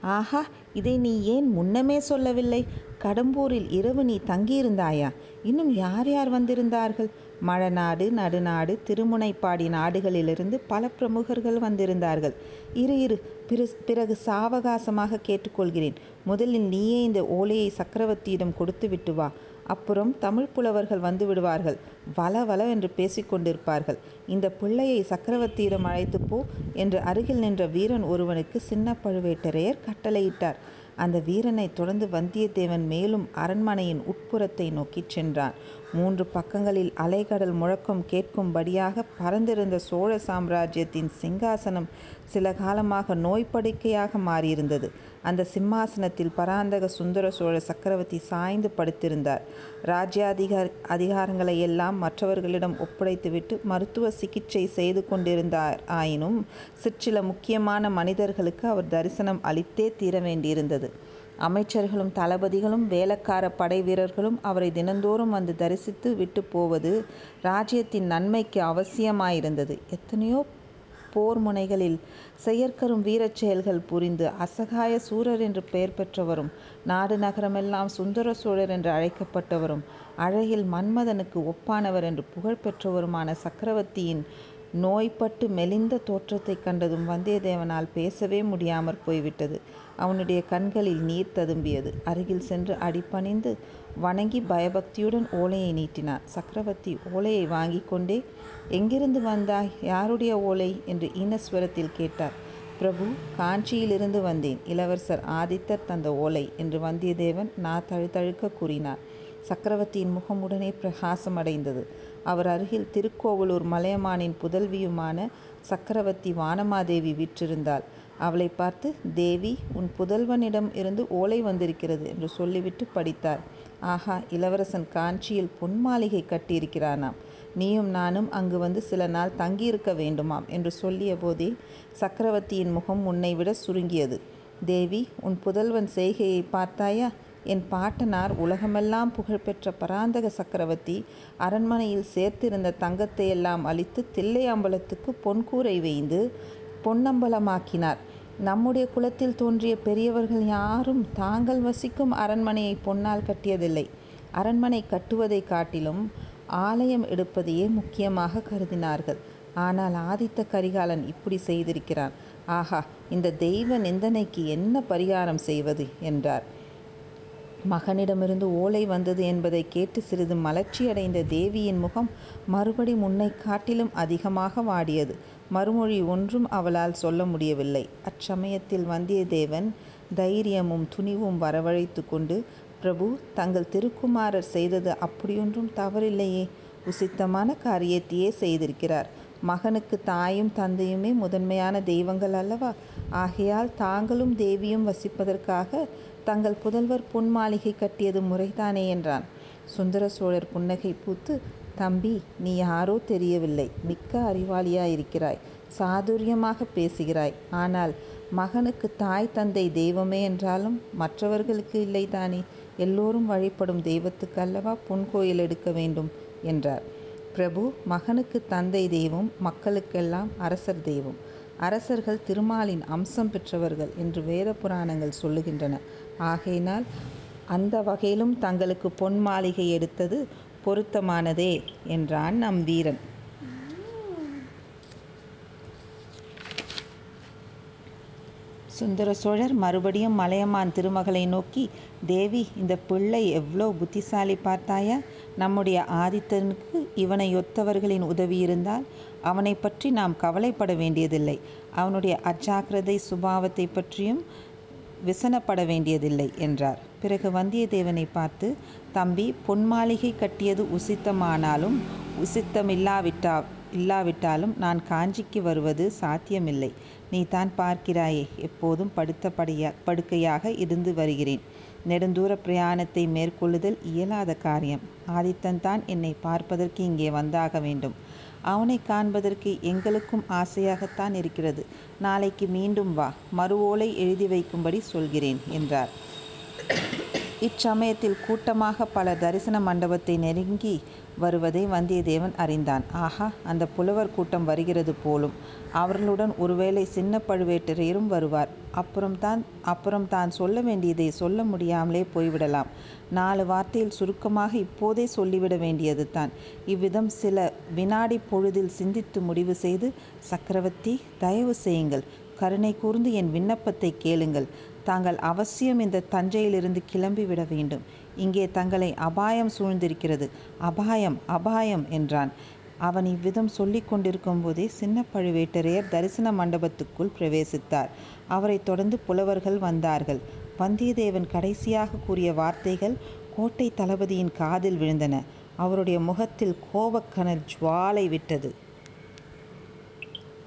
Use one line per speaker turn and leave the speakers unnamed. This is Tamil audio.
ஆஹா இதை நீ ஏன் முன்னமே சொல்லவில்லை? கடம்பூரில் இரவு நீ தங்கியிருந்தாயா? இன்னும் யார் யார் வந்திருந்தார்கள்? மழநாடு நடுநாடு திருமுனைப்பாடி நாடுகளிலிருந்து பல பிரமுகர்கள் வந்திருந்தார்கள். இரு இரு பிற பிறகு சாவகாசமாக கேட்டுக்கொள்கிறேன். முதலில் நீயே இந்த ஓலையை சக்கரவர்த்தியிடம் கொடுத்து விட்டு வா. அப்புறம் தமிழ் புலவர்கள் வந்து விடுவார்கள். வள வளவென்று பேசிக்கொண்டிருப்பார்கள் இந்த பிள்ளையை சக்கரவர்த்தியிடம் அழைத்து போ என்று அருகில் நின்ற வீரன் ஒருவனுக்கு சின்ன பழுவேட்டரையர் கட்டளையிட்டார். அந்த வீரனை தொடர்ந்து வந்தியத்தேவன் மேலும் அரண்மனையின் உட்புறத்தை நோக்கிச் சென்றான். மூன்று பக்கங்களில் அலைகடல் முழக்கம் கேட்கும்படியாக பறந்திருந்த சோழ சாம்ராஜ்யத்தின் சிங்காசனம் சில காலமாக நோய்ப்படுக்கையாக மாறியிருந்தது. அந்த சிம்மாசனத்தில் பராந்தக சுந்தர சோழ சக்கரவர்த்தி சாய்ந்து படுத்திருந்தார். ராஜ்யாதிகார அதிகாரங்களை எல்லாம் மற்றவர்களிடம் ஒப்படைத்துவிட்டு மருத்துவ சிகிச்சை செய்து கொண்டிருந்தார். ஆயினும் சிற்சில முக்கியமான மனிதர்களுக்கு அவர் தரிசனம் அளித்தே தீர வேண்டியிருந்தது. அமைச்சர்களும் தளபதிகளும் வேலக்கார படை வீரர்களும் அவரை தினந்தோறும் வந்து தரிசித்து விட்டு போவது ராஜ்யத்தின் நன்மைக்கு அவசியமாயிருந்தது. எத்தனையோ போர் முனைகளில் செயற்கரும் வீரச் செயல்கள் புரிந்து அசகாய சூரர் என்று பெயர் பெற்றவரும் நாடு நகரமெல்லாம் சுந்தர சோழர் என்று அழைக்கப்பட்டவரும் அழகில் மன்மதனுக்கு ஒப்பானவர் என்று புகழ் பெற்றவருமான சக்கரவர்த்தியின் நோய்பட்டு மெலிந்த தோற்றத்தைக் கண்டதும் வந்தியத்தேவனால் பேசவே முடியாமற் போய்விட்டது. அவனுடைய கண்களில் நீர் ததும்பியது. அருகில் சென்று அடிபணிந்து வணங்கி பயபக்தியுடன் ஓலையை நீட்டினார். சக்கரவர்த்தி ஓலையை வாங்கி கொண்டே எங்கிருந்து வந்தாய்? யாருடைய ஓலை? என்று ஈனஸ்வரத்தில் கேட்டார். பிரபு காஞ்சியிலிருந்து வந்தேன். இளவரசர் ஆதித்தர் தந்த ஓலை என்று வந்தியத்தேவன் நா தழுதழுக்க கூறினார். சக்கரவர்த்தியின் முகம் உடனே பிரகாசமடைந்தது அவர் அருகில் திருக்கோவலூர் மலையமானின் புதல்வியுமான சக்கரவர்த்தி வானமாதேவி வீற்றிருந்தாள். அவளை பார்த்து தேவி உன் புதல்வனிடம் இருந்து ஓலை வந்திருக்கிறது என்று சொல்லிவிட்டு படித்தார். ஆஹா இளவரசன் காஞ்சியில் பொன் மாளிகை கட்டியிருக்கிறானாம். நீயும் நானும் அங்கு வந்து சில நாள் தங்கியிருக்க வேண்டுமாம் என்று சொல்லிய போதே சக்கரவர்த்தியின் முகம் உன்னை விட சுருங்கியது. தேவி உன் புதல்வன் செய்கையை பார்த்தாயா? என் பாட்டனார் உலகமெல்லாம் புகழ்பெற்ற பராந்தக சக்கரவர்த்தி அரண்மனையில் சேர்த்திருந்த தங்கத்தையெல்லாம் அழித்து தில்லை அம்பலத்துக்கு பொன்கூரை வேய்ந்து பொன்னம்பலமாக்கினார். நம்முடைய குலத்தில் தோன்றிய பெரியவர்கள் யாரும் தாங்கள் வசிக்கும் அரண்மனையை பொன்னால் கட்டியதில்லை. அரண்மனை கட்டுவதை காட்டிலும் ஆலயம் எடுப்பதையே முக்கியமாக கருதினார்கள். ஆனால் ஆதித்த கரிகாலன் இப்படி செய்திருக்கிறான். ஆஹா இந்த தெய்வ நிந்தனைக்கு என்ன பரிகாரம் செய்வது? என்றார். மகனிடமிருந்து ஓலை வந்தது என்பதை கேட்டு சிறிது மலர்ச்சியடைந்த தேவியின் முகம் மறுபடி முன்னை காட்டிலும் அதிகமாக வாடியது. மறுமொழி ஒன்றும் அவளால் சொல்ல முடியவில்லை. அச்சமயத்தில் வந்தியத்தேவன் தைரியமும் துணிவும் வரவழைத்து கொண்டு பிரபு தங்கள் திருக்குமாரர் செய்தது அப்படியொன்றும் தவறில்லையே. உசித்தமான காரியத்தையே செய்திருக்கிறார். மகனுக்கு தாயும் தந்தையுமே முதன்மையான தெய்வங்கள் அல்லவா? ஆகையால் தாங்களும் தேவியும் வசிப்பதற்காக தங்கள் புதல்வர் பொன் மாளிகை கட்டியது முறைதானே என்றான். சுந்தர சோழர் புன்னகை பூத்து தம்பி நீ யாரோ தெரியவில்லை. மிக்க அறிவாளியாயிருக்கிறாய். சாதுரியமாக பேசுகிறாய். ஆனால் மகனுக்கு தாய் தந்தை தெய்வமே என்றாலும் மற்றவர்களுக்கு இல்லைதானே? எல்லோரும் வழிபடும் தெய்வத்துக்கு அல்லவா பொன் கோயில் எடுக்க வேண்டும்? என்றார். பிரபு மகனுக்கு தந்தை தெய்வம் மக்களுக்கெல்லாம் அரசர் தெய்வம். அரசர்கள் திருமாலின் அம்சம் பெற்றவர்கள் என்று வேத புராணங்கள் சொல்லுகின்றன. ஆகையினால் அந்த வகையிலும் தங்களுக்கு பொன் மாளிகை எடுத்தது பொருத்தமானதே என்றான் நம் சுந்தர சோழர் மறுபடியும் மலையமான் திருமகளை நோக்கி தேவி இந்த பிள்ளை எவ்வளோ புத்திசாலி பார்த்தாயா? நம்முடைய ஆதித்தனுக்கு இவனை ஒத்தவர்களின் உதவி இருந்தால் அவனை பற்றி நாம் கவலைப்பட வேண்டியதில்லை. அவனுடைய அஜாக்கிரதை சுபாவத்தை பற்றியும் விசனப்பட வேண்டியதில்லை என்றார். பிறகு வந்தியத்தேவனை பார்த்து தம்பி பொன் மாளிகை கட்டியது உசித்தமானாலும் உசித்தமில்லாவிட்டா இல்லாவிட்டாலும் நான் காஞ்சிக்கு வருவது சாத்தியமில்லை. நீ தான் பார்க்கிறாயே எப்போதும் படுத்த படையா படுக்கையாக இருந்து வருகிறேன். நெடுந்தூர பிரயாணத்தை மேற்கொள்ளுதல் இயலாத காரியம். ஆதித்தன் தான் என்னை பார்ப்பதற்கு இங்கே வந்தாக வேண்டும். அவனை காண்பதற்கு எங்களுக்கும் ஆசையாகத்தான் இருக்கிறது. நாளைக்கு மீண்டும் வா. மறு ஓலை எழுதி வைக்கும்படி சொல்கிறேன் என்றார். இச்சமயத்தில் கூட்டமாக பலர் தரிசன மண்டபத்தை நெருங்கி வருவதை வந்தியத்தேவன் அறிந்தான். ஆகா, அந்தப் புலவர் கூட்டம் வருகிறது போலும். அவர்களுடன் ஒருவேளை சின்ன பழுவேட்டரையரும் வருவார். அப்புறம்தான் அப்புறம் தான் சொல்ல வேண்டியதைச் சொல்ல முடியாமலே போய்விடலாம். நாலு வார்த்தையில் சுருக்கமாக இப்போதே சொல்லிவிட வேண்டியதுதான். இவ்விதம் சில வினாடி பொழுதில் சிந்தித்து முடிவு செய்து, சக்கரவர்த்தி, தயவு செய்யுங்கள். கருணை கூர்ந்து என் விண்ணப்பத்தைக் கேளுங்கள். தாங்கள் அவசியம் இந்த தஞ்சையிலிருந்து கிளம்பி விட வேண்டும். இங்கே தங்களை அபாயம் சூழ்ந்திருக்கிறது. அபாயம், அபாயம் என்றான். அவன் இவ்விதம் சொல்லி கொண்டிருக்கும் போதே சின்ன பழுவேட்டரையர் தரிசன மண்டபத்துக்குள் பிரவேசித்தார். அவரைத் தொடர்ந்து புலவர்கள் வந்தார்கள். வந்தியத்தேவன் கடைசியாக கூறிய வார்த்தைகள் கோட்டை தளபதியின் காதில் விழுந்தன. அவருடைய முகத்தில் கோபக்கனல் ஜுவாலை விட்டது.